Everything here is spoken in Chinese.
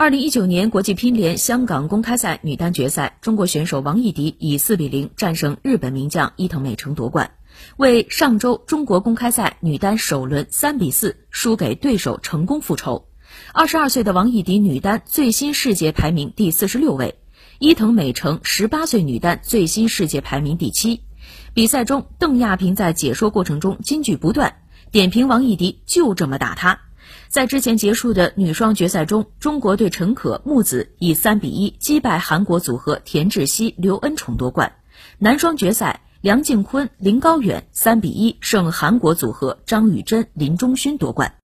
二零一九年国际乒联香港公开赛女单决赛，中国选手王艺迪以四比零战胜日本名将伊藤美诚夺冠，为上周中国公开赛女单首轮三比四输给对手成功复仇。二十二岁的王艺迪女单最新世界排名第四十六位，伊藤美诚十八岁女单最新世界排名第七。比赛中，邓亚萍在解说过程中金句不断，点评王艺迪就这么打她。在之前结束的女双决赛中，中国队陈可、木子以三比一击败韩国组合田志希、刘恩宠夺冠。男双决赛，梁靖昆、林高远三比一胜韩国组合张宇臻、林中勋夺冠。